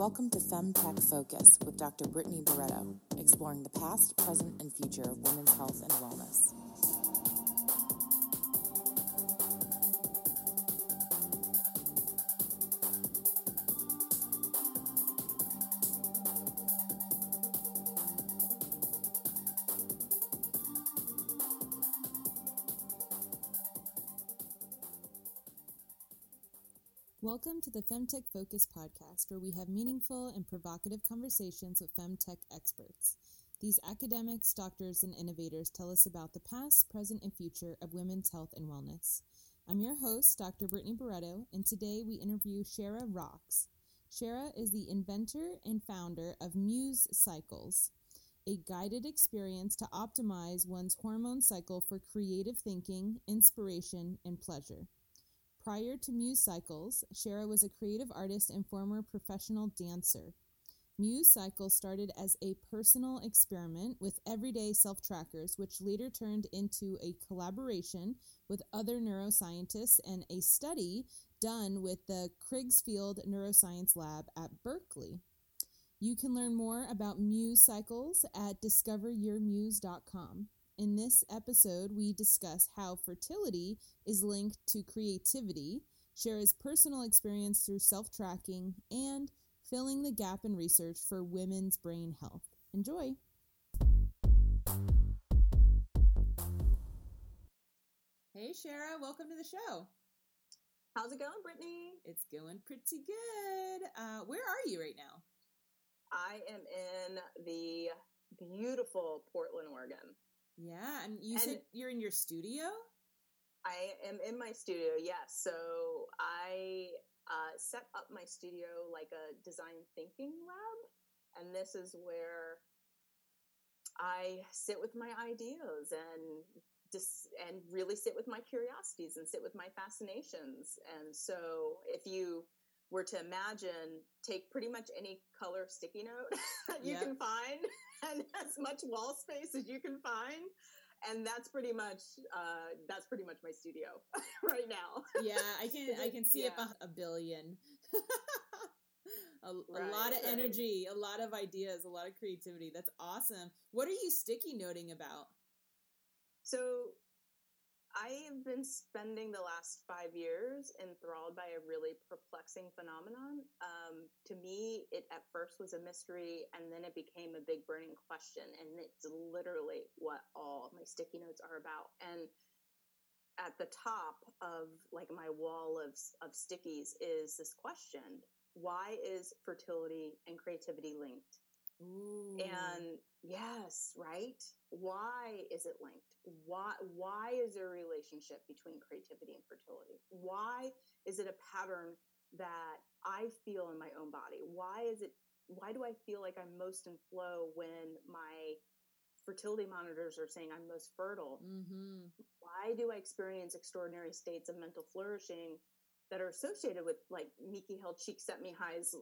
Welcome to FemTech Focus with Dr. Brittany Barreto, exploring the past, present, and future of women's health and wellness. Welcome to the Femtech Focus podcast, where we have meaningful and provocative conversations with femtech experts. These academics, doctors, and innovators tell us about the past, present, and future of women's health and wellness. I'm your host, Dr. Brittany Barreto, and today we interview Shara Raqs. Shara is the inventor and founder of Muse Cycles, a guided experience to optimize one's hormone cycle for creative thinking, inspiration, and pleasure. Prior to Muse Cycles, Shara was a creative artist and former professional dancer. Muse Cycles started as a personal experiment with everyday self trackers, which later turned into a collaboration with other neuroscientists and a study done with the Kriegsfeld Neuroscience Lab at Berkeley. You can learn more about Muse Cycles at discoveryourmuse.com. In this episode, we discuss how fertility is linked to creativity, Shara's personal experience through self tracking, and filling the gap in research for women's brain health. Enjoy! Hey, Shara, welcome to the show. How's it going, Brittany? It's going pretty good. Uh, where are you right now? I am in the beautiful Portland, Oregon. Yeah, and you and said you're in your studio. I am in my studio. Yes, so I uh, set up my studio like a design thinking lab, and this is where I sit with my ideas and just and really sit with my curiosities and sit with my fascinations. And so, if you were to imagine, take pretty much any color sticky note that you yep. can find and as much wall space as you can find. And that's pretty much uh, that's pretty much my studio right now. yeah, I can I can see yeah. it a billion. a, right, a, lot of right. energy, a lot of ideas, a lot of creativity. That's awesome. What are you sticky noting about? So I have been spending the last five years enthralled by a really perplexing phenomenon. Um, to me, it at first was a mystery, and then it became a big burning question. And it's literally what all my sticky notes are about. And at the top of like my wall of of stickies is this question: Why is fertility and creativity linked? Ooh. And yes, right? Why is it linked? Why why is there a relationship between creativity and fertility? Why is it a pattern that I feel in my own body? Why is it why do I feel like I'm most in flow when my fertility monitors are saying I'm most fertile? Mm-hmm. Why do I experience extraordinary states of mental flourishing that are associated with like Mihaly Csikszentmihalyi's,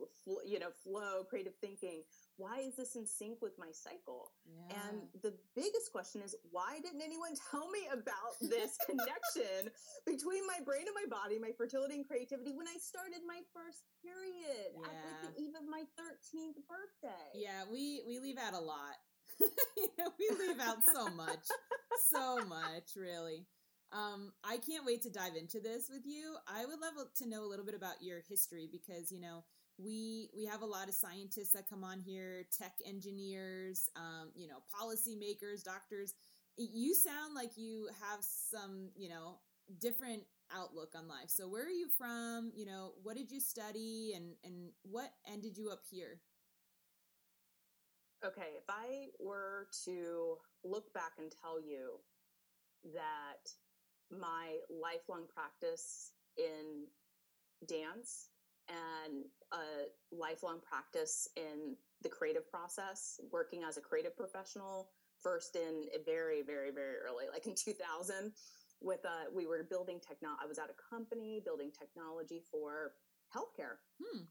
you know, flow, creative thinking. Why is this in sync with my cycle? Yeah. And the biggest question is why didn't anyone tell me about this connection between my brain and my body, my fertility and creativity when I started my first period yeah. at like the eve of my 13th birthday? Yeah, we we leave out a lot. you know, we leave out so much. so much, really. Um, I can't wait to dive into this with you. I would love to know a little bit about your history because you know we we have a lot of scientists that come on here, tech engineers, um, you know, policymakers, doctors. You sound like you have some, you know, different outlook on life. So where are you from? You know, what did you study and and what ended you up here? Okay, if I were to look back and tell you that my lifelong practice in dance and a lifelong practice in the creative process, working as a creative professional, first in very, very, very early, like in 2000, with uh, we were building techno. I was at a company building technology for healthcare. Hmm.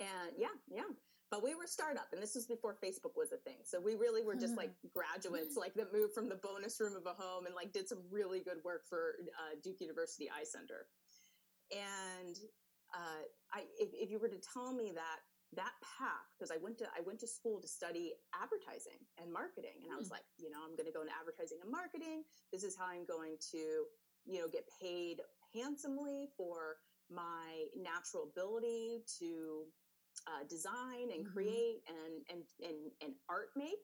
And yeah, yeah. But we were startup, and this was before Facebook was a thing. So we really were just like graduates, like that moved from the bonus room of a home and like did some really good work for uh, Duke University Eye Center. And uh, I, if, if you were to tell me that that path because I went to I went to school to study advertising and marketing and I was Hmm. like, you know, I'm going to go into advertising and marketing. This is how I'm going to, you know, get paid handsomely for my natural ability to uh, design and Mhm. create and and and and art make.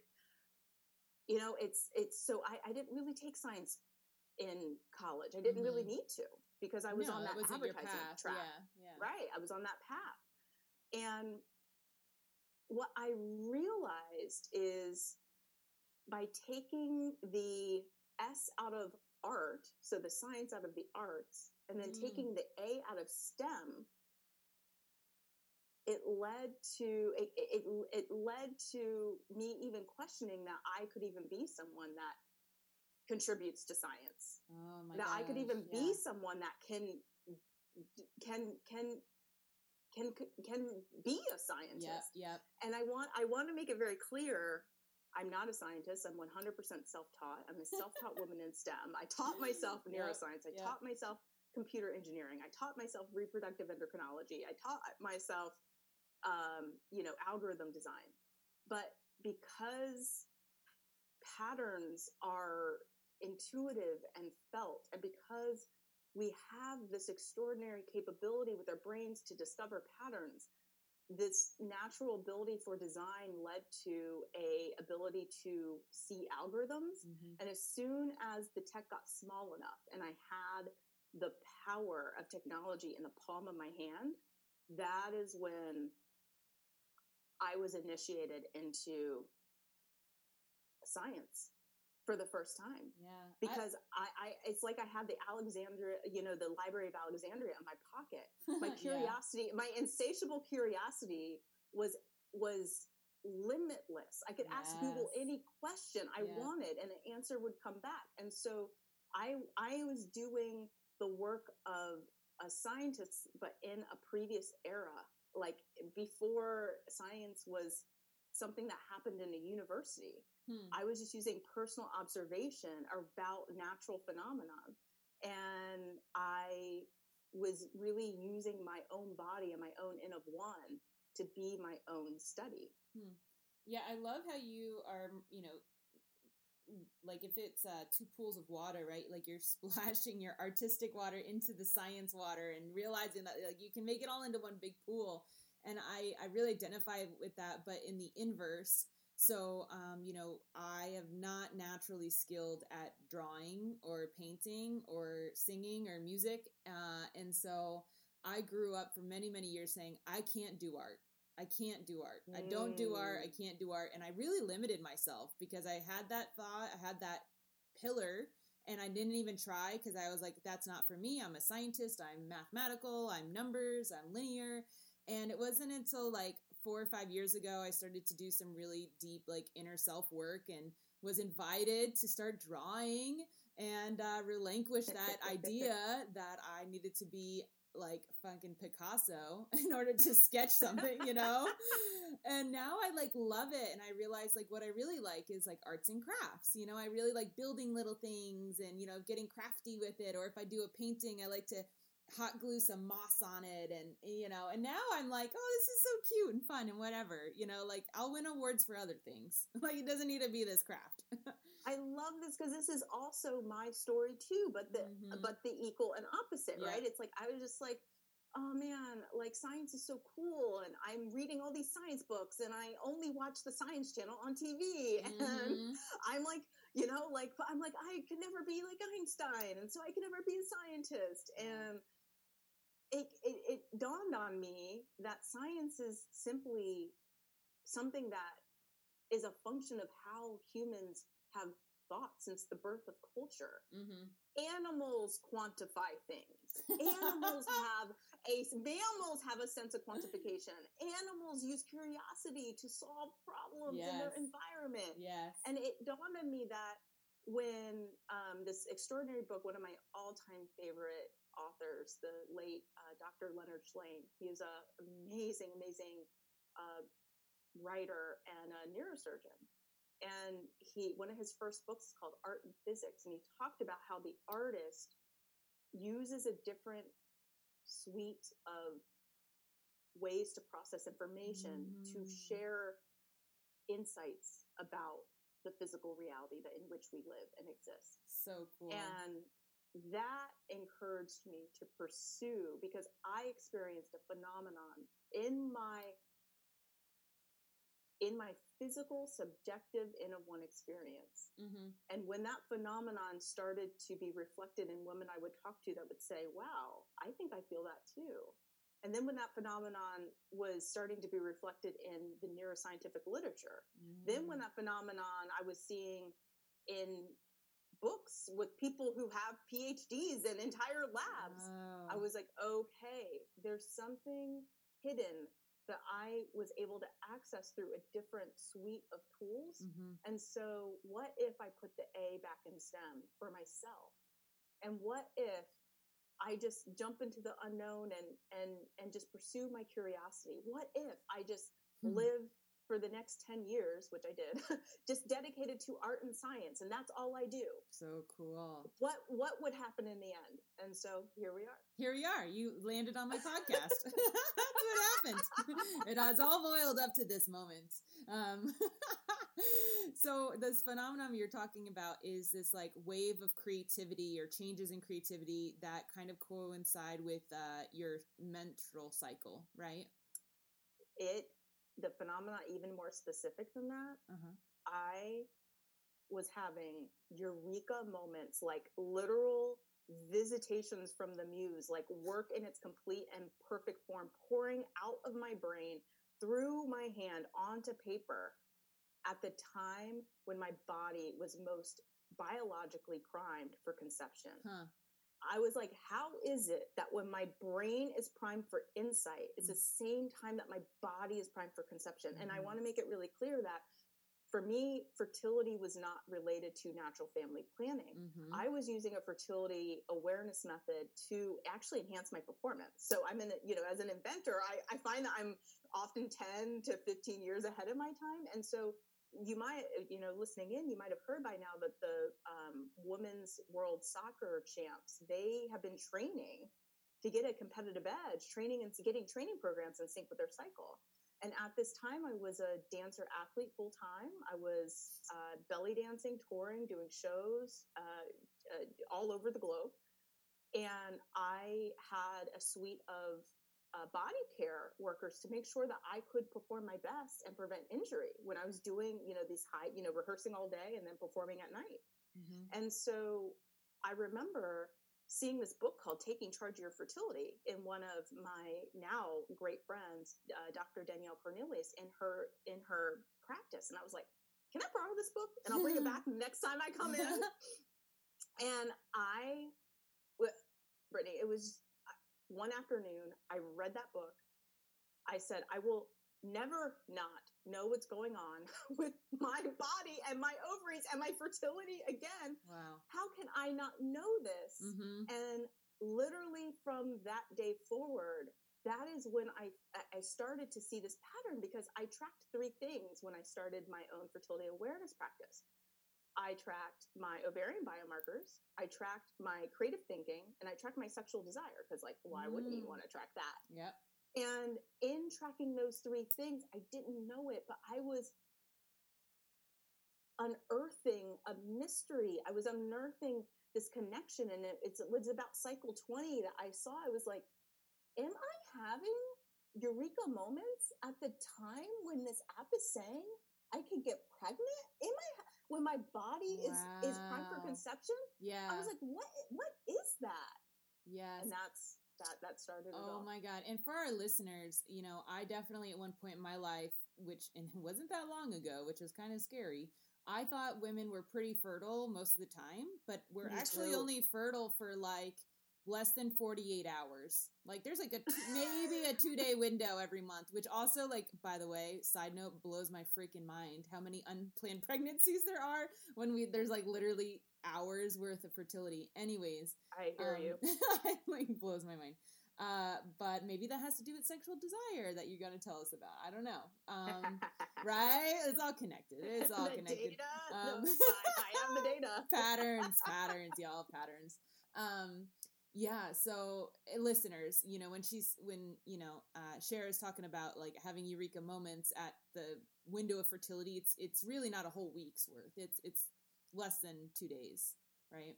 You know, it's it's so I, I didn't really take science in college. I didn't really Mhm. need to because I was No, on that wasn't advertising path. track. Yeah, yeah. Right. I was on that path. And what I realized is by taking the S out of art, so the science out of the arts, and then Mm. taking the A out of STEM, it led to it, it it led to me even questioning that I could even be someone that contributes to science Oh my that I could even gosh, be someone that can can can can can be a scientist. Yep, yep. And I want I want to make it very clear I'm not a scientist. I'm 100% self-taught. I'm a self-taught woman in STEM. I taught myself neuroscience. I yep. taught myself computer engineering. I taught myself reproductive endocrinology. I taught myself um, you know, algorithm design. But because patterns are intuitive and felt, and because we have this extraordinary capability with our brains to discover patterns, this natural ability for design led to a ability to see algorithms Mhm. and as soon as the tech got small enough and I had the power of technology in the palm of my hand, that is when I was initiated into science for the first time Yeah. Because I, I it's like I had the Alexandria, you know, the Library of Alexandria in my pocket. My Yeah. curiosity, my insatiable curiosity was was limitless. I could ask Google any question I Yeah. wanted and the answer would come back. And so I I was doing the work of a scientist but in a previous era, like before science was something that happened in a university. Hmm. I was just using personal observation about natural phenomenon. And I was really using my own body and my own in of one to be my own study. Yeah, I love how you are, you know, like if it's uh, two pools of water, right? Like you're splashing your artistic water into the science water and realizing that like you can make it all into one big pool. And I, I really identify with that, but in the inverse. So, um, you know, I have not naturally skilled at drawing or painting or singing or music. Uh, and so I grew up for many, many years saying, I can't do art. I can't do art. I don't do art. I Mm. can't do art. And I really limited myself because I had that thought, I had that pillar, and I didn't even try because I was like, that's not for me. I'm a scientist. I'm mathematical. I'm numbers. I'm linear. And it wasn't until like four or five years ago I started to do some really deep, like inner self work and was invited to start drawing and uh, relinquish that idea that I needed to be like fucking Picasso in order to sketch something, you know? and now I like love it. And I realize like what I really like is like arts and crafts. You know, I really like building little things and, you know, getting crafty with it. Or if I do a painting, I like to hot glue some moss on it and you know and now i'm like oh this is so cute and fun and whatever you know like i'll win awards for other things like it doesn't need to be this craft I love this because this is also my story too, but the Mhm. but the equal and opposite, Yeah. right? It's like I was just like, oh man, like science is so cool, and I'm reading all these science books, and I only watch the Science Channel on TV, and Mhm. I'm like, you know, like I'm like I could never be like Einstein, and so I could never be a scientist, and it, it it dawned on me that science is simply something that is a function of how humans have thought since the birth of culture. Mhm. Animals quantify things. Animals have a mammals have a sense of quantification. Animals use curiosity to solve problems in their environment. yes And it dawned on me that when um, this extraordinary book, one of my all-time favorite authors, the late uh, Dr. Leonard Shlain, he is a amazing, amazing uh, writer and a neurosurgeon. And he, one of his first books is called Art and Physics, and he talked about how the artist uses a different suite of ways to process information, mm-hmm. to share insights about the physical reality that in which we live and exist. So cool. And that encouraged me to pursue because I experienced a phenomenon in my in my physical subjective in of one experience mm-hmm. and when that phenomenon started to be reflected in women i would talk to that would say wow i think i feel that too and then when that phenomenon was starting to be reflected in the neuroscientific literature, mm. then when mm. that phenomenon I was seeing in books with people who have PhDs and entire labs, oh. I was like, okay, there's something hidden that I was able to access through a different suite of tools. Mm-hmm. And so, what if I put the A back in STEM for myself? And what if I just jump into the unknown and and and just pursue my curiosity. What if I just hmm. live for the next 10 years, which I did, just dedicated to art and science and that's all I do. So cool. What what would happen in the end? And so here we are. Here we are. You landed on my podcast. that's what happened. it has all boiled up to this moment. Um, so this phenomenon you're talking about is this like wave of creativity or changes in creativity that kind of coincide with uh, your menstrual cycle, right? It the phenomena even more specific than that. Uh-huh. I was having eureka moments, like literal visitations from the muse, like work in its complete and perfect form, pouring out of my brain through my hand onto paper at the time when my body was most biologically primed for conception. Huh. I was like, how is it that when my brain is primed for insight, it's the mm. same time that my body is primed for conception? Mm-hmm. And I want to make it really clear that for me, fertility was not related to natural family planning. Mm-hmm. I was using a fertility awareness method to actually enhance my performance. So I'm in, a, you know, as an inventor, I, I find that I'm often 10 to 15 years ahead of my time. And so you might, you know, listening in, you might have heard by now that the um, women's world soccer champs, they have been training to get a competitive edge, training and getting training programs in sync with their cycle. And at this time, I was a dancer athlete full time. I was uh, belly dancing, touring, doing shows uh, uh, all over the globe. And I had a suite of uh, body care workers to make sure that I could perform my best and prevent injury when I was doing, you know, these high, you know, rehearsing all day and then performing at night. Mm-hmm. And so I remember seeing this book called Taking Charge of Your Fertility in one of my now great friends, uh, Dr. Danielle Cornelius, in her in her practice, and I was like, "Can I borrow this book and I'll bring it back next time I come in?" and I, Brittany, it was one afternoon, I read that book. I said, I will never not know what's going on with my body and my ovaries and my fertility again. Wow. How can I not know this? Mm-hmm. And literally from that day forward, that is when I I started to see this pattern because I tracked three things when I started my own fertility awareness practice. I tracked my ovarian biomarkers, I tracked my creative thinking, and I tracked my sexual desire because, like, why mm. wouldn't you mm. want to track that? Yep. And in tracking those three things, I didn't know it, but I was unearthing a mystery. I was unearthing this connection, and it, it was about cycle 20 that I saw. I was like, Am I having eureka moments at the time when this app is saying I could get pregnant? Am I? When my body wow. is is primed for conception. Yeah. I was like, what what is that? Yes. And that's that that started Oh my god. And for our listeners, you know, I definitely at one point in my life, which and it wasn't that long ago, which was kind of scary, I thought women were pretty fertile most of the time, but we're Me actually too. only fertile for like less than 48 hours. Like there's like a t- maybe a 2-day window every month, which also like by the way, side note blows my freaking mind how many unplanned pregnancies there are when we there's like literally hours worth of fertility. Anyways, I hear um, you. it like blows my mind. Uh, but maybe that has to do with sexual desire that you're going to tell us about. I don't know. Um, right? It's all connected. It's all the connected. Data? Um, no, I, I have the data. patterns, patterns, y'all, patterns. Um, Yeah. So, eh, listeners, you know, when she's when you know, uh, Cher is talking about like having eureka moments at the window of fertility. It's it's really not a whole week's worth. It's it's less than two days, right?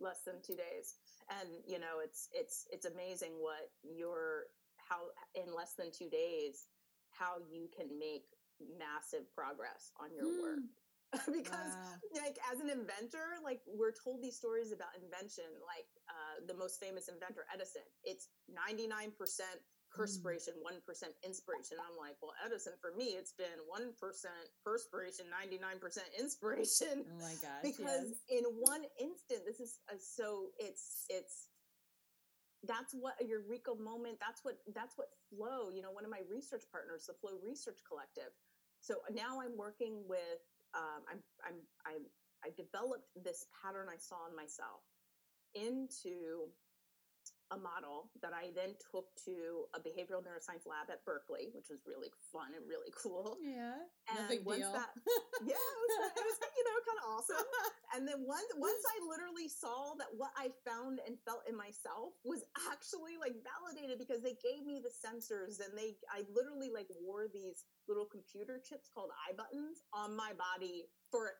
Less than two days, and you know, it's it's it's amazing what your how in less than two days how you can make massive progress on your hmm. work because wow. like as an inventor like we're told these stories about invention like uh, the most famous inventor edison it's 99% hmm. perspiration mm. 1% inspiration i'm like well edison for me it's been 1% perspiration 99% inspiration oh my god because yes. in one instant this is uh, so it's it's that's what a eureka moment that's what that's what flow you know one of my research partners the flow research collective so now i'm working with um, I'm, I'm, I'm, I developed this pattern I saw in myself into a model that I then took to a behavioral neuroscience lab at Berkeley, which was really fun and really cool. Yeah, and once deal. that, yeah, it was, it was you know kind of awesome. And then once once I literally saw that what I found and felt in myself was actually like validated because they gave me the sensors and they I literally like wore these little computer chips called iButtons on my body for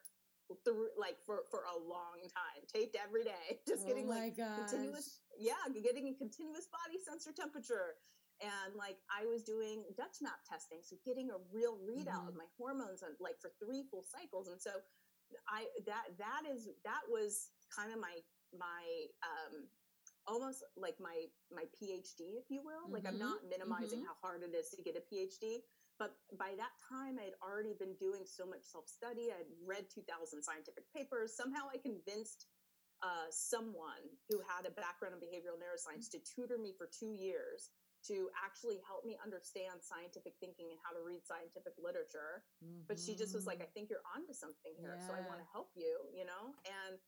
through like for for a long time taped every day just oh getting like gosh. continuous yeah getting a continuous body sensor temperature and like i was doing dutch map testing so getting a real readout mm-hmm. of my hormones on like for three full cycles and so i that that is that was kind of my my um almost like my my phd if you will mm-hmm. like i'm not minimizing mm-hmm. how hard it is to get a phd but by that time, I had already been doing so much self study. I had read 2,000 scientific papers. Somehow I convinced uh, someone who had a background in behavioral neuroscience to tutor me for two years to actually help me understand scientific thinking and how to read scientific literature. Mm-hmm. But she just was like, I mm-hmm. think you're onto something here. Yeah. So I want to help you, you know? And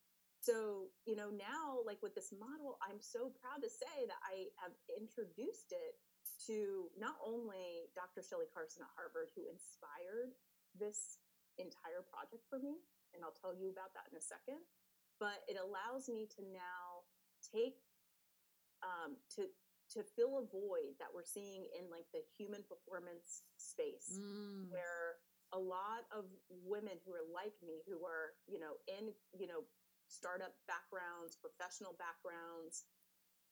so, you know, now, like with this model, I'm so proud to say that I have introduced it to not only Dr. Shelley Carson at Harvard, who inspired this entire project for me, and I'll tell you about that in a second, but it allows me to now take um, to to fill a void that we're seeing in like the human performance space mm. where a lot of women who are like me who are you know in you know startup backgrounds professional backgrounds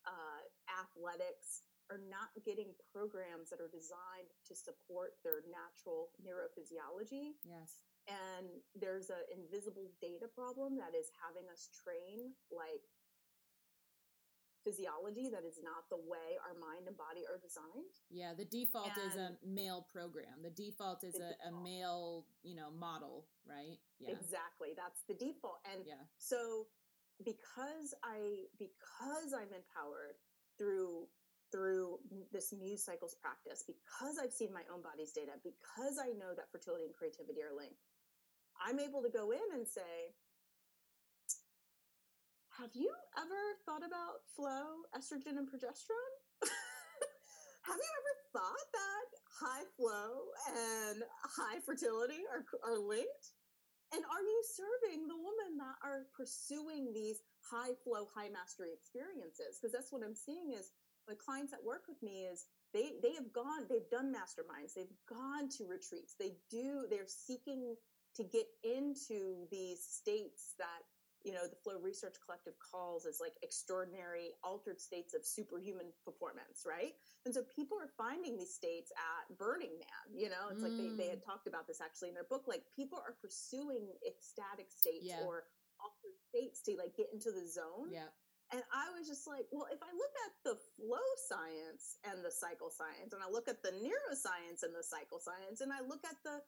uh, athletics are not getting programs that are designed to support their natural neurophysiology. Yes. And there's an invisible data problem that is having us train like physiology that is not the way our mind and body are designed. Yeah, the default and is a male program. The default is a, default. a, male, you know, model, right? Yeah. Exactly. That's the default. And yeah. so because I because I'm empowered through through this muse cycles practice, because I've seen my own body's data, because I know that fertility and creativity are linked, I'm able to go in and say, have you ever thought about flow, estrogen, and progesterone? have you ever thought that high flow and high fertility are, are linked? And are you serving the women that are pursuing these high flow, high mastery experiences? Because that's what I'm seeing is the clients that work with me is they they have gone they've done masterminds they've gone to retreats they do they're seeking to get into these states that you know the flow research collective calls as like extraordinary altered states of superhuman performance right and so people are finding these states at burning man you know it's mm. like they, they had mm. talked about this actually in their book like people are pursuing ecstatic states yeah. or altered states to like get into the zone yeah and I was just like, well, if I look at the flow science and the cycle science, and I look at the neuroscience and the cycle science, and I look at the,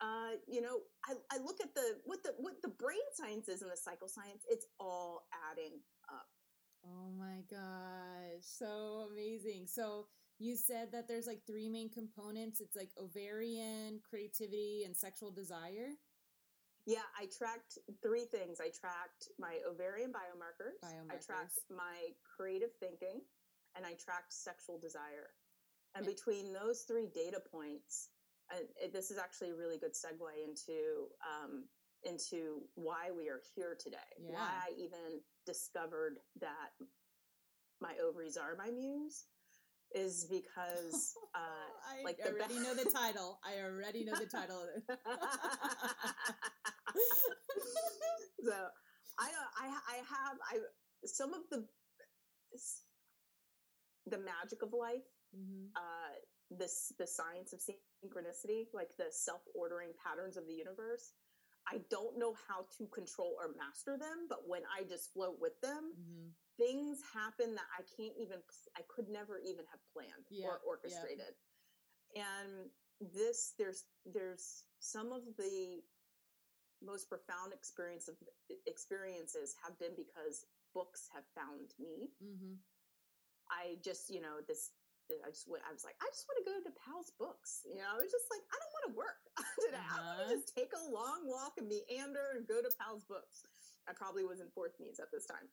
uh, you know, I, I look at the what the what the brain science is and the cycle science, it's all adding up. Oh my gosh, so amazing. So you said that there's like three main components. It's like ovarian, creativity, and sexual desire. Yeah, I tracked three things. I tracked my ovarian biomarkers, biomarkers. I tracked my creative thinking, and I tracked sexual desire. And between those three data points, it, this is actually a really good segue into um, into why we are here today. Yeah. Why I even discovered that my ovaries are my muse is because uh, I like the already know the title. I already know the title so I don't. I I have I some of the the magic of life. Mhm. Uh, this the science of synchronicity, like the self ordering patterns of the universe. I don't know how to control or master them, but when I just float with them, Mhm. things happen that I can't even, I could never even have planned Yeah, or yeah. orchestrated. And this, there's, there's some of the most profound experience of experiences have been because books have found me. Mhm. I just, you know, this, I just went, I was like, I just want to go to Powell's books. You know, I was just like, I don't want to work today. I want Uh-huh. to just take a long walk and meander and go to Powell's books. I probably was in fourth muse at this time.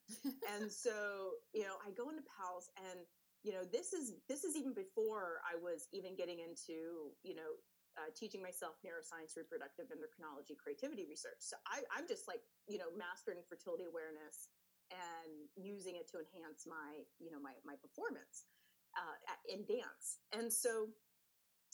and so, you know, I go into Powell's and, you know, this is, this is even before I was even getting into, you know, uh, teaching myself neuroscience, reproductive endocrinology, creativity research. So I, I'm just like, you know, mastering fertility awareness and using it to enhance my, you know, my, my performance uh, in dance. And so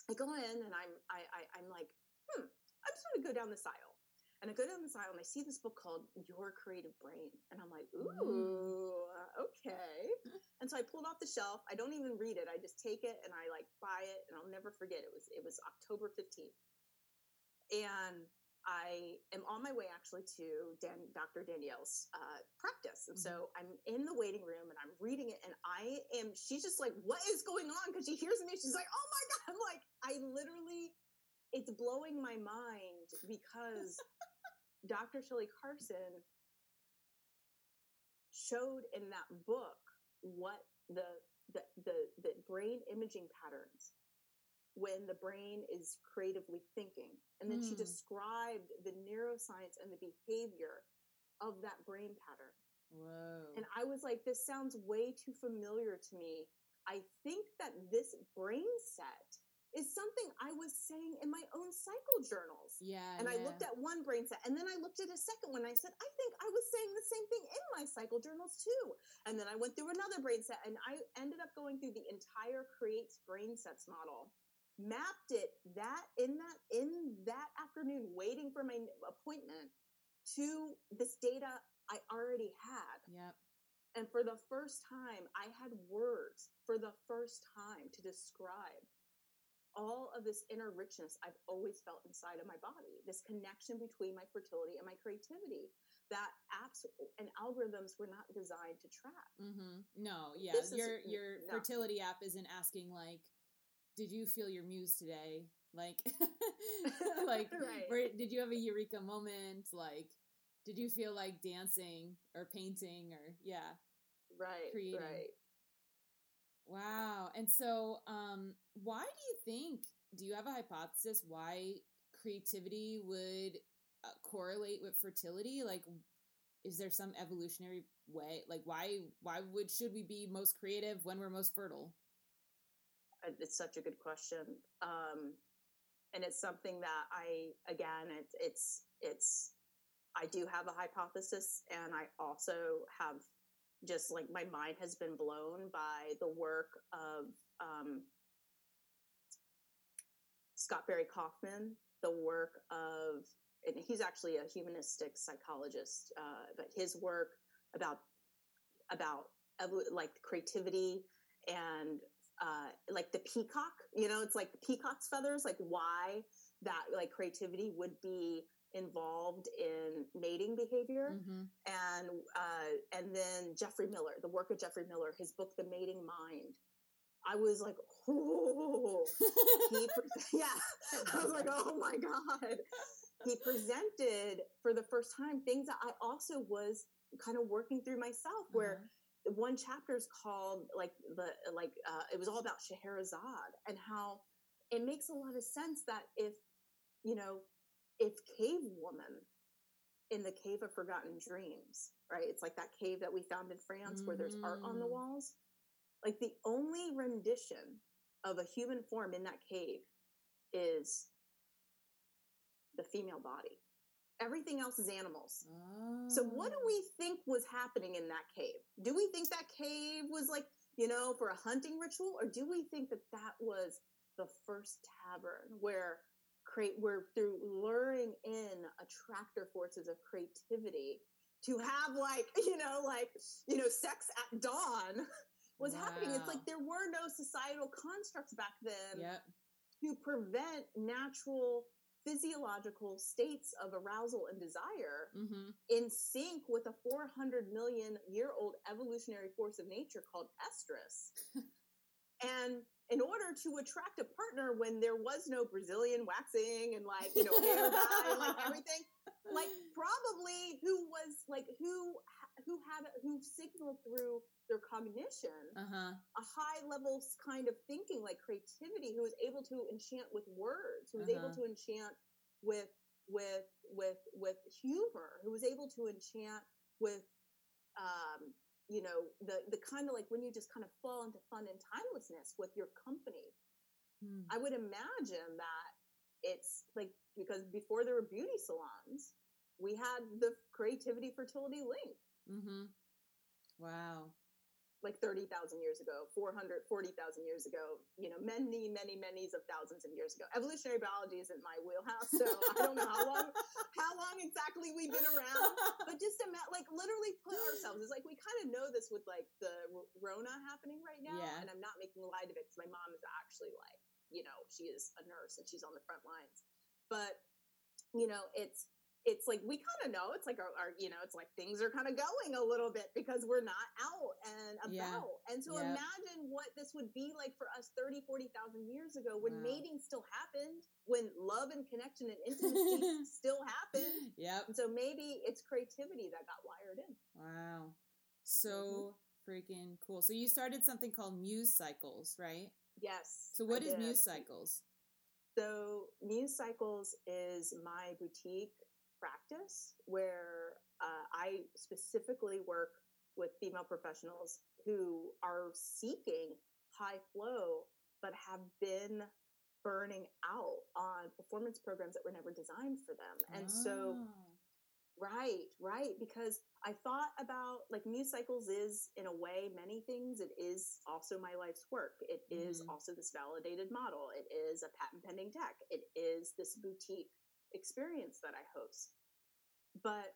I go in and I'm, I, I, I'm like, hmm, I'm just going to go down this aisle. And I go down this aisle and I see this book called Your Creative Brain. And I'm like, ooh, okay. And so I pulled off the shelf. I don't even read it. I just take it and I like buy it and I'll never forget. It was, it was October 15th. And I am on my way actually to Dan, Dr. Danielle's uh, practice. And so I'm in the waiting room and I'm reading it and I am, she's just like, what is going on? Because she hears me. She's like, oh my God. I'm like, I literally, it's blowing my mind because Dr. Shelley Carson showed in that book what the, the, the, the brain imaging patterns when the brain is creatively thinking. And then she Hmm. described the neuroscience and the behavior of that brain pattern. Whoa. And I was like, this sounds way too familiar to me. I think that this brain set is something I was saying in my own cycle journals. yeah. And I looked at one brain set and then I looked at a second one. I said, I think I was saying the same thing in my cycle journals too. And then I went through another brain set and I ended up going through the entire creates brain sets model, mapped it that in that, in that afternoon, waiting for my appointment to this data I already had. Yep. And for the first time, I had words for the first time to describe all of this inner richness I've always felt inside of my body, this connection between my fertility and my creativity that apps and algorithms were not designed to track. Mm-hmm. No, yeah. This is- your your no. fertility app isn't asking like, did you feel your muse today? Like, like, Right. where, did you have a eureka moment? Like, did you feel like dancing or painting or yeah? Right. Creating. Right. Wow. And so, um, why do you think? Do you have a hypothesis why creativity would uh, correlate with fertility? Like, is there some evolutionary way? Like, why? Why would should we be most creative when we're most fertile? Uh, It's such a good question. Um, and it's something that I, again, it's, it's, it's, I do have a hypothesis and I also have just like my mind has been blown by the work of, um, Scott Barry Kaufman, the work of, and he's actually a humanistic psychologist, uh, but his work about, about like creativity and uh, like the peacock, you know, it's like the peacock's feathers, like why that like creativity would be involved in mating behavior. Mm-hmm. And, uh, and then Geoffrey Miller, the work of Geoffrey Miller, his book, The Mating Mind. I was like, oh, yeah. I was like, oh my God. He presented for the first time things that I also was kind of working through myself where Uh-huh. One chapter is called like the like uh, it was all about Scheherazade and how it makes a lot of sense that if you know if cave woman in the cave of forgotten dreams right it's like that cave that we found in France where there's art on the Mm. walls like the only rendition of a human form in that cave is the female body Everything else is animals. Oh. So what do we oh. think was happening in that cave? Do we think that cave was like, you know, for a hunting ritual or do we think that that was the first tavern where create where through luring in attractor forces of creativity to have like, you know, like, you know, sex at dawn was wow. happening. It's like there were no societal constructs back then yep. to prevent natural physiological states of arousal and desire mm-hmm. in sync with a 400 million year old evolutionary force of nature called estrus. and in order to attract a partner when there was no Brazilian waxing and like, you know, hair dye and like everything, like probably who was like, who, who had, who signaled through their cognition, uh-huh. a high level kind of thinking, like creativity, who was able to enchant with words, who was uh-huh. able to enchant with with with with humor, who was able to enchant with um, you know the the kind of like when you just kind of fall into fun and timelessness with your company. Hmm. I would imagine that it's like because before there were beauty salons, we had the creativity fertility link. Mm-hmm. Wow like 30,000 years ago, 440,000 years ago, you know, many, many, many of thousands of years ago. Evolutionary biology isn't my wheelhouse, so I don't know how long, how long exactly we've been around, but just to like literally put ourselves, it's like we kind of know this with like the Rona happening right now. Yeah. And I'm not making a light of it because my mom is actually like, you know, she is a nurse and she's on the front lines. But, you know, it's, it's like we kind of know it's like our, our, you know it's like things are kind of going a little bit because we're not out and about yeah. and so imagine what this would be like for us 30 40,000 years ago when wow. mating still happened when love and connection and intimacy still happened yeah so maybe it's creativity that got wired in wow so mm-hmm. freaking cool so you started something called muse cycles right yes so what I is did. muse cycles so Muse Cycles is my boutique practice where uh, I specifically work with female professionals who are seeking high flow but have been burning out on performance programs that were never designed for them. And oh. so right, right because I thought about like Muse Cycles is in a way many things. It is also my life's work. It is mm-hmm. also this validated model. It is a patent pending tech. It is this boutique experience that I host. But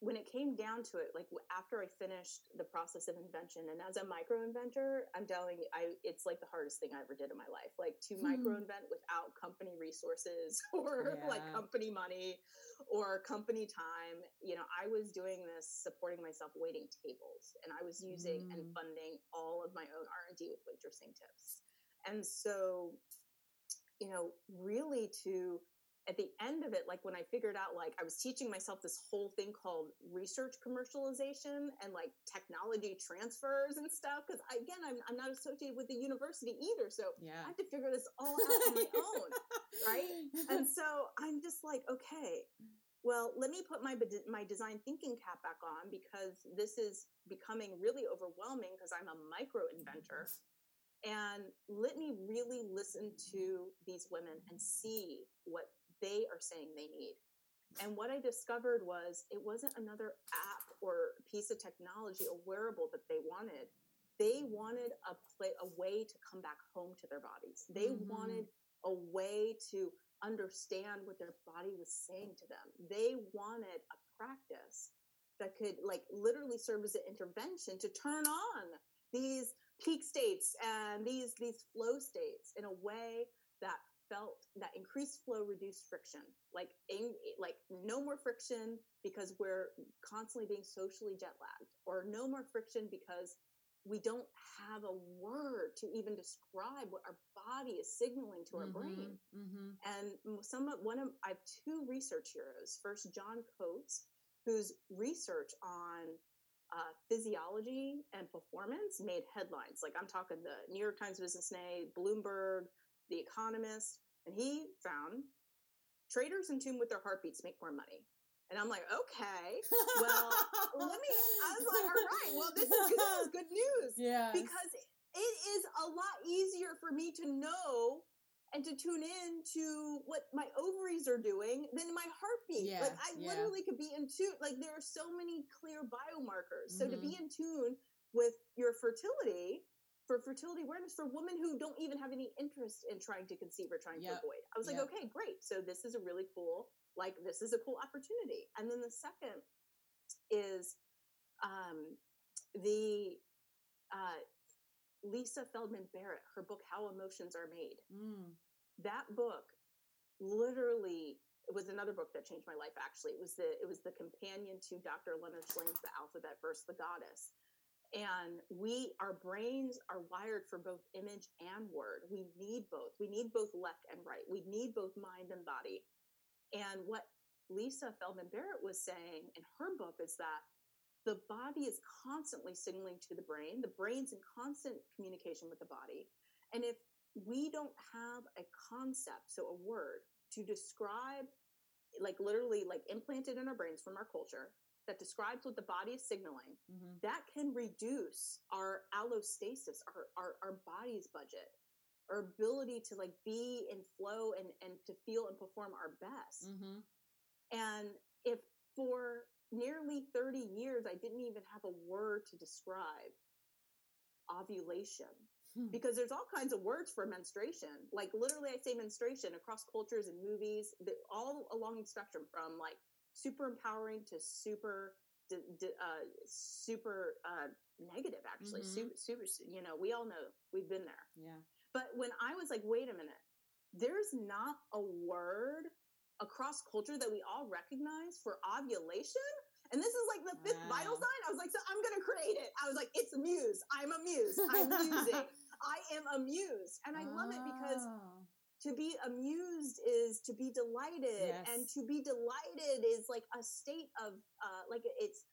when it came down to it, like after I finished the process of invention, and as a micro inventor, I'm telling you, I it's like the hardest thing I ever did in my life. Like to hmm. micro invent without company resources or yeah. like company money or company time. You know, I was doing this supporting myself waiting tables, and I was using mm. and hmm. funding all of my own R and D with waitressing tips. And so, you know, really to at the end of it, like when I figured out, like I was teaching myself this whole thing called research commercialization and like technology transfers and stuff. Cause again, I'm, I'm not associated with the university either. So yeah. I have to figure this all out on my own. Right. And so I'm just like, okay, well, let me put my, my design thinking cap back on because this is becoming really overwhelming because I'm a micro inventor and let me really listen to these women and see what they are saying they need. And what I discovered was it wasn't another app or piece of technology, a wearable that they wanted. They wanted a play, a way to come back home to their bodies. They mm-hmm. wanted a way to understand what their body was saying to them. They wanted a practice that could like literally serve as an intervention to turn on these peak states and these these flow states in a way that felt that increased flow reduced friction like like no more friction because we're constantly being socially jet lagged or no more friction because we don't have a word to even describe what our body is signaling to our mm-hmm, brain. mm-hmm. and some of one of i have two research heroes. First john coates whose research on uh, physiology and performance made headlines. Like i'm talking the new york times business day bloomberg the Economist, and he found traders in tune with their heartbeats make more money. And I'm like, okay, well, let me. I was like, all right, well, this is good, this is good news. Yeah. Because it is a lot easier for me to know and to tune in to what my ovaries are doing than my heartbeat. Yeah, like I yeah. literally could be in tune. Like there are so many clear biomarkers. So to Mm-hmm. be in tune with your fertility, for fertility awareness for women who don't even have any interest in trying to conceive or trying Yep, to avoid. I was like, okay, great. So this is a really cool, like this is a cool opportunity. And then the second is um, the uh, Lisa Feldman Barrett, her book How Emotions Are Made. Mm. That book literally it was another book that changed my life actually. It was the it was the companion to Dr. Leonard Shlain's The Alphabet versus the Goddess. And we our brains are wired for both image and word. We need both. We need both left and right. We need both mind and body. And what Lisa Feldman Barrett was saying in her book is that the body is constantly signaling to the brain. The brain's in constant communication with the body. And if we don't have a concept, so a word to describe, like literally like implanted in our brains from our culture, that describes what the body is signaling, hmm that can reduce our allostasis, our, our, our body's budget, our ability to like be in flow and, and to feel and perform our best. hmm And if for nearly 30 years I didn't even have a word to describe ovulation, Hmm. because there's all kinds of words for menstruation. Like literally, I say menstruation across cultures and movies, the, all along the spectrum from like super empowering to super, d- d- uh, super uh, negative. Actually, Mhm. super, super. You know, we all know we've been there. Yeah. But when I was like, wait a minute, there's not a word across culture that we all recognize for ovulation. And this is like the fifth vital sign. I was like, so I'm going to create it. I was like, it's muse. I'm a muse. I'm musing. I am amused. And I love it because Oh. To be amused is to be delighted. And to be delighted is like a state of, uh, like it's,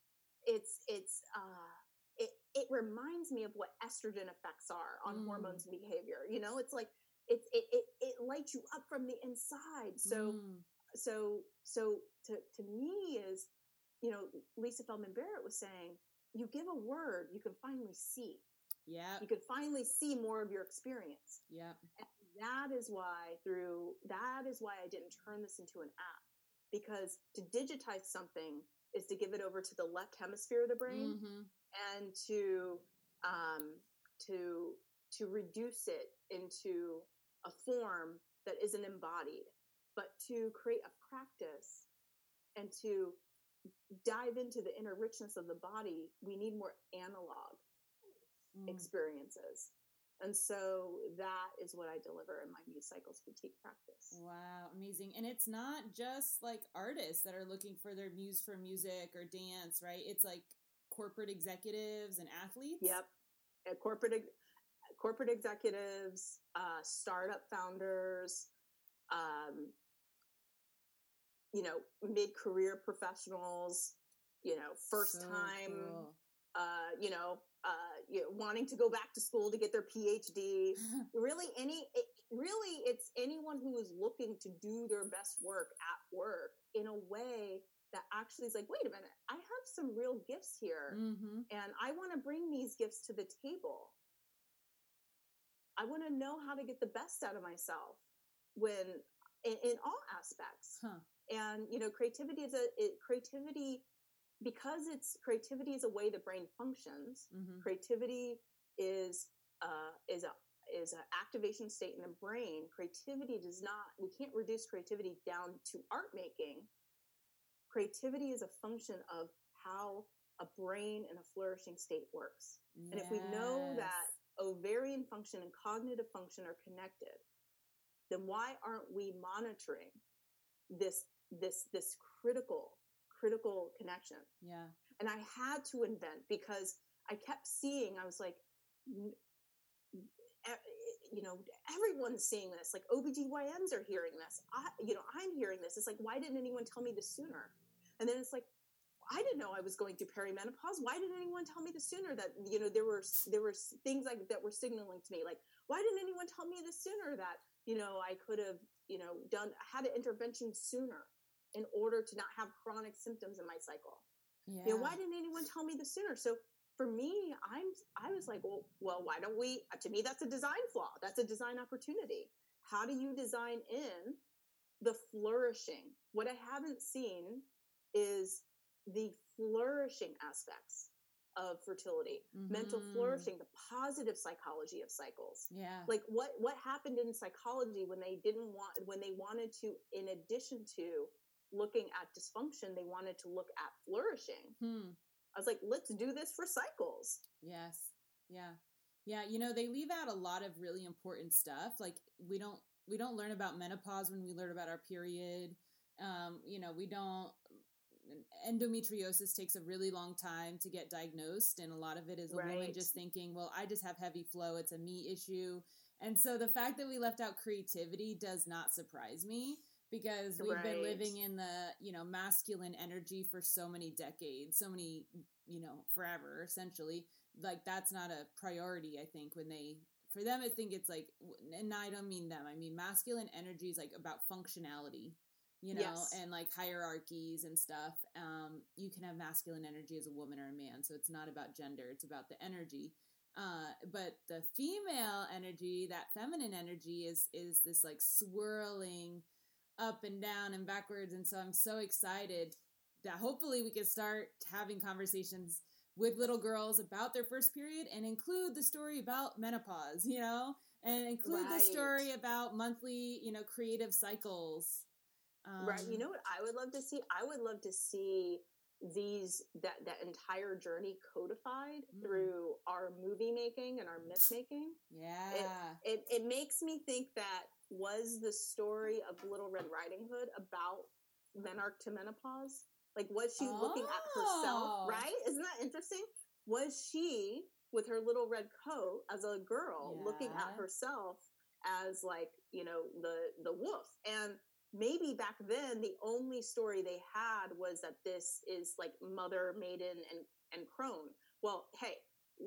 it's, it's, uh, it, it reminds me of what estrogen effects are on Mm. hormones and behavior. You know, it's like, it's, it, it, it lights you up from the inside. So, Mm. so so to to me is you know lisa feldman barrett was saying you give a word you can finally see yeah. you can finally see more of your experience Yeah. That is why through that is why i didn't turn this into an app because to digitize something is to give it over to the left hemisphere of the brain hmm and to um, to to reduce it into a form that isn't embodied, but to create a practice and to dive into the inner richness of the body, we need more analog Mm. experiences. And so that is what I deliver in my Muse Cycles boutique practice. Wow, amazing. And it's not just like artists that are looking for their muse for music or dance, right? It's like corporate executives and athletes. Yep. Corporate corporate executives, uh, startup founders, um, you know, mid career professionals, you know, first So time, cool. Uh, you know, uh, you know, wanting to go back to school to get their PhD. really, any, it, really, it's anyone who is looking to do their best work at work in a way that actually is like, wait a minute, I have some real gifts here hmm and I want to bring these gifts to the table. I want to know how to get the best out of myself when in, in all aspects. Huh. And you know, creativity is a it, creativity because it's creativity is a way the brain functions. hmm Creativity is uh, is a is an activation state in the brain. Creativity does not. We can't reduce creativity down to art making. Creativity is a function of how a brain in a flourishing state works. And if we know that ovarian function and cognitive function are connected, then why aren't we monitoring this this this critical critical connection? Yeah. And I had to invent because I kept seeing. I was like, you know, everyone's seeing this. Like OBGYNs are hearing this. I, you know, I'm hearing this. It's like, why didn't anyone tell me this sooner? And then it's like, I didn't know I was going through perimenopause. Why didn't anyone tell me this sooner? That you know there were there were things like that were signaling to me. Like why didn't anyone tell me this sooner? That you know I could have you know done had an intervention sooner in order to not have chronic symptoms in my cycle. Yeah. You know why didn't anyone tell me this sooner? So for me, I'm I was like, well, well, why don't we? To me, that's a design flaw. That's a design opportunity. how do you design in the flourishing? What I haven't seen is the flourishing aspects of fertility, mm-hmm. mental flourishing, the positive psychology of cycles. Yeah. Like what what happened in psychology when they didn't want when they wanted to in addition to looking at dysfunction, they wanted to look at flourishing. Hmm. I was like, let's do this for cycles. Yes. Yeah. Yeah, you know, they leave out a lot of really important stuff. Like we don't we don't learn about menopause when we learn about our period. Um, you know, we don't endometriosis takes a really long time to get diagnosed and a lot of it is a right. woman just thinking well i just have heavy flow it's a me issue and so the fact that we left out creativity does not surprise me because we've right. been living in the you know masculine energy for so many decades so many you know forever essentially like that's not a priority i think when they for them i think it's like and i don't mean them i mean masculine energy is like about functionality you know, yes. and like hierarchies and stuff. Um, you can have masculine energy as a woman or a man, so it's not about gender; it's about the energy. Uh, but the female energy, that feminine energy, is is this like swirling up and down and backwards. And so I'm so excited that hopefully we can start having conversations with little girls about their first period and include the story about menopause, you know, and include right. the story about monthly, you know, creative cycles um, right. You um, know what I would love to see? I would love to see these that that entire journey codified mm. through our movie making and our myth making. Yeah. It, it it makes me think that was the story of Little Red Riding Hood about menarche to menopause? Like was she oh. looking at herself, oh. right? Isn't that interesting? Was she with her little red coat as a girl yeah. looking at herself as like, you know, the the wolf. And maybe back then the only story they had was that this is like mother maiden and and crone well hey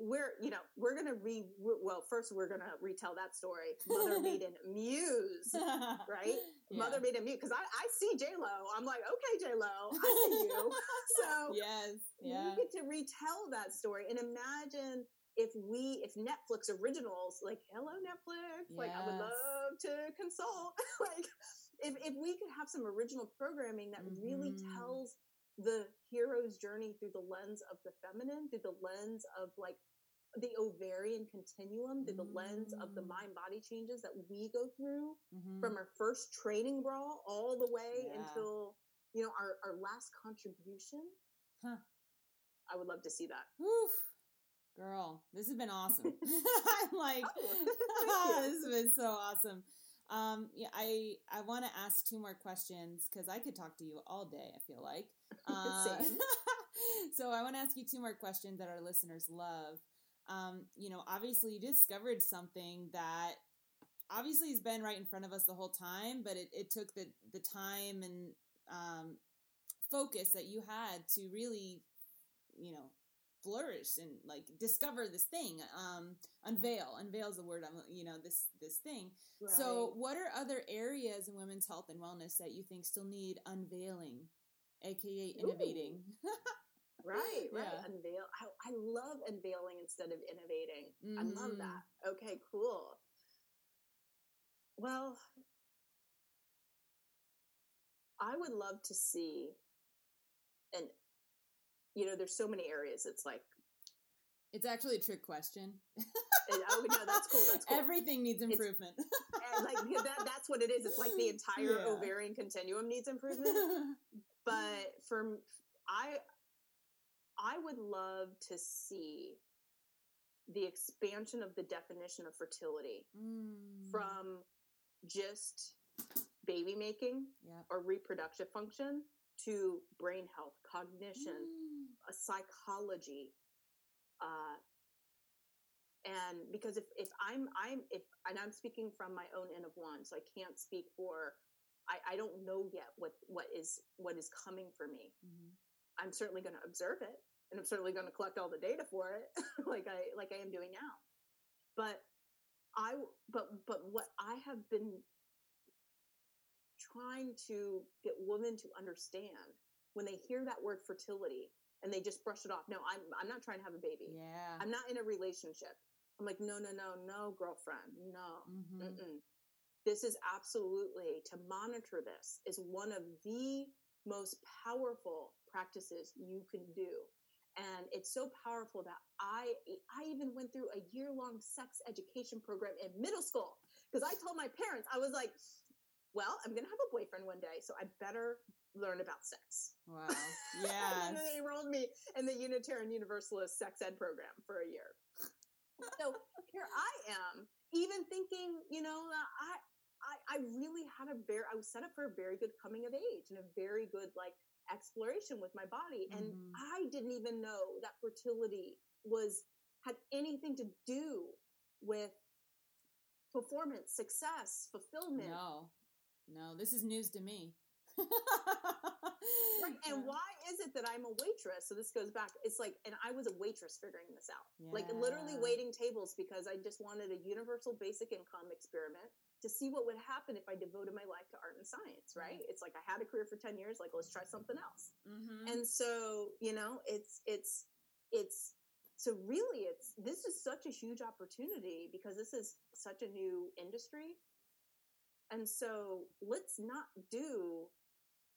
we're you know we're gonna re well first we're gonna retell that story mother maiden muse right yeah. mother maiden muse because I, I see j-lo i'm like okay j-lo i see you so yes yeah we get to retell that story and imagine if we if netflix originals like hello netflix yes. like i would love to consult like if, if we could have some original programming that mm-hmm. really tells the hero's journey through the lens of the feminine, through the lens of like the ovarian continuum, through the lens of the mm. mind body changes that we go through mm-hmm. from our first training brawl all the way yeah. until, you know, our, our last contribution. Huh. I would love to see that. Oof. Girl, this has been awesome. I'm like, oh, this has been so awesome. Um, yeah, I I want to ask two more questions because I could talk to you all day. I feel like. Uh, so I want to ask you two more questions that our listeners love. Um, you know, obviously you discovered something that obviously has been right in front of us the whole time, but it, it took the the time and um, focus that you had to really, you know, flourish and like discover this thing um unveil unveil is the word i'm you know this this thing right. so what are other areas in women's health and wellness that you think still need unveiling aka innovating right right yeah. unveil I, I love unveiling instead of innovating mm-hmm. i love mm-hmm. that okay cool well i would love to see an you know, there's so many areas. It's like it's actually a trick question. oh no, that's cool. That's cool. Everything needs improvement. like that, that's what it is. It's like the entire yeah. ovarian continuum needs improvement. but for I, I would love to see the expansion of the definition of fertility mm. from just baby making yep. or reproductive function to brain health, cognition, mm. Psychology. Uh, and because if, if I'm I'm if and I'm speaking from my own n of one, so I can't speak for I, I don't know yet what what is what is coming for me. Mm-hmm. I'm certainly going to observe it, and I'm certainly going to collect all the data for it, like I like I am doing now. But I but but what I have been trying to get women to understand when they hear that word fertility and they just brush it off. No, I'm I'm not trying to have a baby. Yeah. I'm not in a relationship. I'm like, no, no, no, no, girlfriend, no. Mm-hmm. this is absolutely to monitor this is one of the most powerful practices you can do and it's so powerful that i i even went through a year long sex education program in middle school because i told my parents i was like well i'm gonna have a boyfriend one day so i better learn about sex wow yeah and they enrolled me in the unitarian universalist sex ed program for a year so here i am even thinking you know i I, I really had a very, I was set up for a very good coming of age and a very good like exploration with my body. And mm-hmm. I didn't even know that fertility was, had anything to do with performance, success, fulfillment. No, no, this is news to me right. And why is it that I'm a waitress? So this goes back. It's like, and I was a waitress figuring this out. Yeah. Like literally waiting tables because I just wanted a universal basic income experiment to see what would happen if I devoted my life to art and science, right? It's like I had a career for 10 years, like let's try something else. Mm-hmm. And so, you know, it's it's it's so really it's this is such a huge opportunity because this is such a new industry. And so let's not do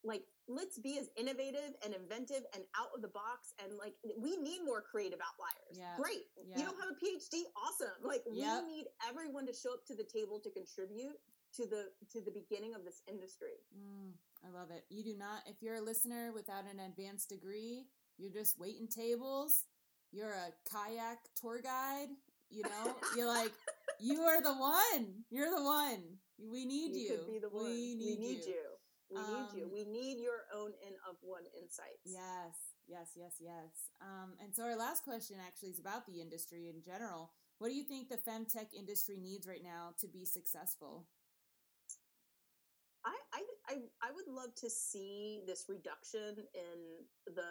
like let's be as innovative and inventive and out of the box and like we need more creative outliers. Yeah. great. Yeah. you don't have a phd awesome. Like yep. we need everyone to show up to the table to contribute to the to the beginning of this industry. Mm, i love it. You do not if you're a listener without an advanced degree you're just waiting tables. You're a kayak tour guide you know? You're like you are the one you're the one we need you, you. we need, we need you. you. We um, need you. Um, we need your own n of one insights. Yes, yes, yes, yes. Um, and so our last question actually is about the industry in general. What do you think the femtech industry needs right now to be successful? I, I, I, I would love to see this reduction in the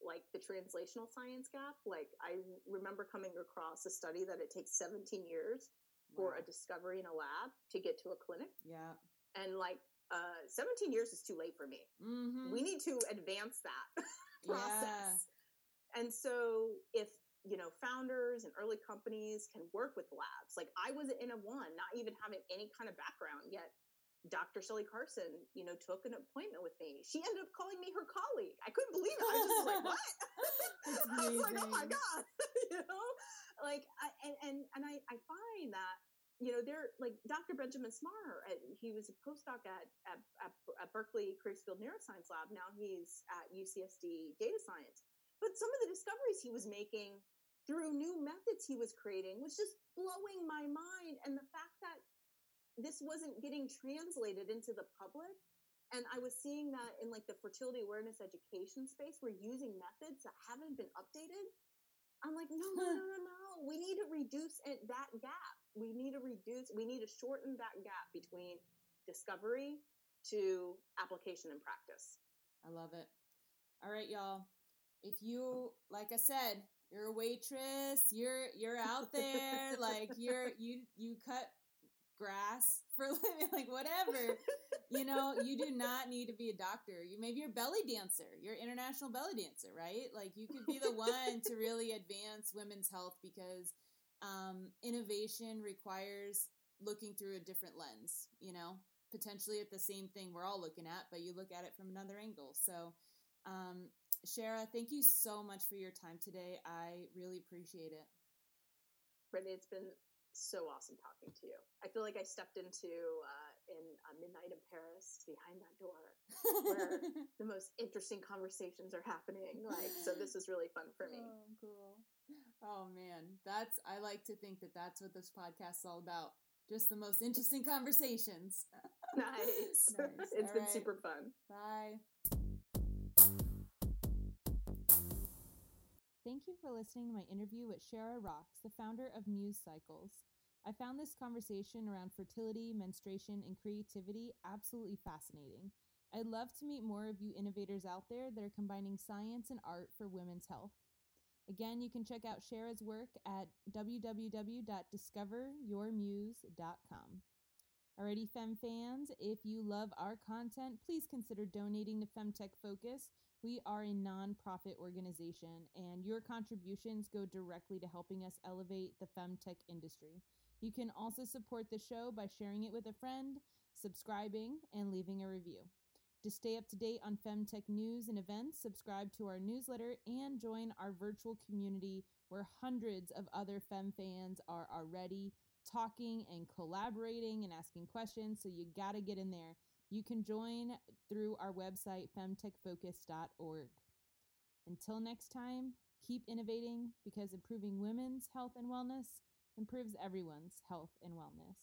like the translational science gap. Like I remember coming across a study that it takes 17 years for a discovery in a lab to get to a clinic. Yeah. And like uh, 17 years is too late for me. Mm-hmm. We need to advance that process. Yeah. And so if you know founders and early companies can work with labs like i was in a one not even having any kind of background yet dr shelley carson you know took an appointment with me she ended up calling me her colleague i couldn't believe it i was just like what i was like oh my god you know like I, and and and i i find that you know, they're like Dr. Benjamin Smarr. He was a postdoc at, at, at, at Berkeley Kriegsfeld Neuroscience Lab. Now he's at UCSD Data Science. But some of the discoveries he was making through new methods he was creating was just blowing my mind. And the fact that this wasn't getting translated into the public. And I was seeing that in like the fertility awareness education space, we're using methods that haven't been updated. I'm like, no, no, no, no, no. We need to reduce that gap we need to reduce, we need to shorten that gap between discovery to application and practice. I love it. All right, y'all. If you, like I said, you're a waitress, you're you're out there, like you're you you cut grass for living, like whatever. you know, you do not need to be a doctor. You maybe you're a belly dancer. You're international belly dancer, right? Like you could be the one to really advance women's health because um, innovation requires looking through a different lens, you know, potentially at the same thing we're all looking at, but you look at it from another angle. So, um, Shara, thank you so much for your time today. I really appreciate it. Brittany, it's been so awesome talking to you. I feel like I stepped into uh, in a midnight in Paris behind that door where the most interesting conversations are happening. Like, so this is really fun for me. Oh, cool. Oh man, that's I like to think that that's what this podcast is all about. Just the most interesting conversations. nice. nice. It's all been right. super fun. Bye. Thank you for listening to my interview with Shara Raqs, the founder of Muse Cycles. I found this conversation around fertility, menstruation, and creativity absolutely fascinating. I'd love to meet more of you innovators out there that are combining science and art for women's health. Again, you can check out Shara's work at www.discoveryourmuse.com. Alrighty, Fem fans, if you love our content, please consider donating to Femtech Focus. We are a nonprofit organization, and your contributions go directly to helping us elevate the femtech industry. You can also support the show by sharing it with a friend, subscribing, and leaving a review. To stay up to date on Femtech news and events, subscribe to our newsletter and join our virtual community where hundreds of other Fem fans are already talking and collaborating and asking questions. So you got to get in there. You can join through our website, femtechfocus.org. Until next time, keep innovating because improving women's health and wellness improves everyone's health and wellness.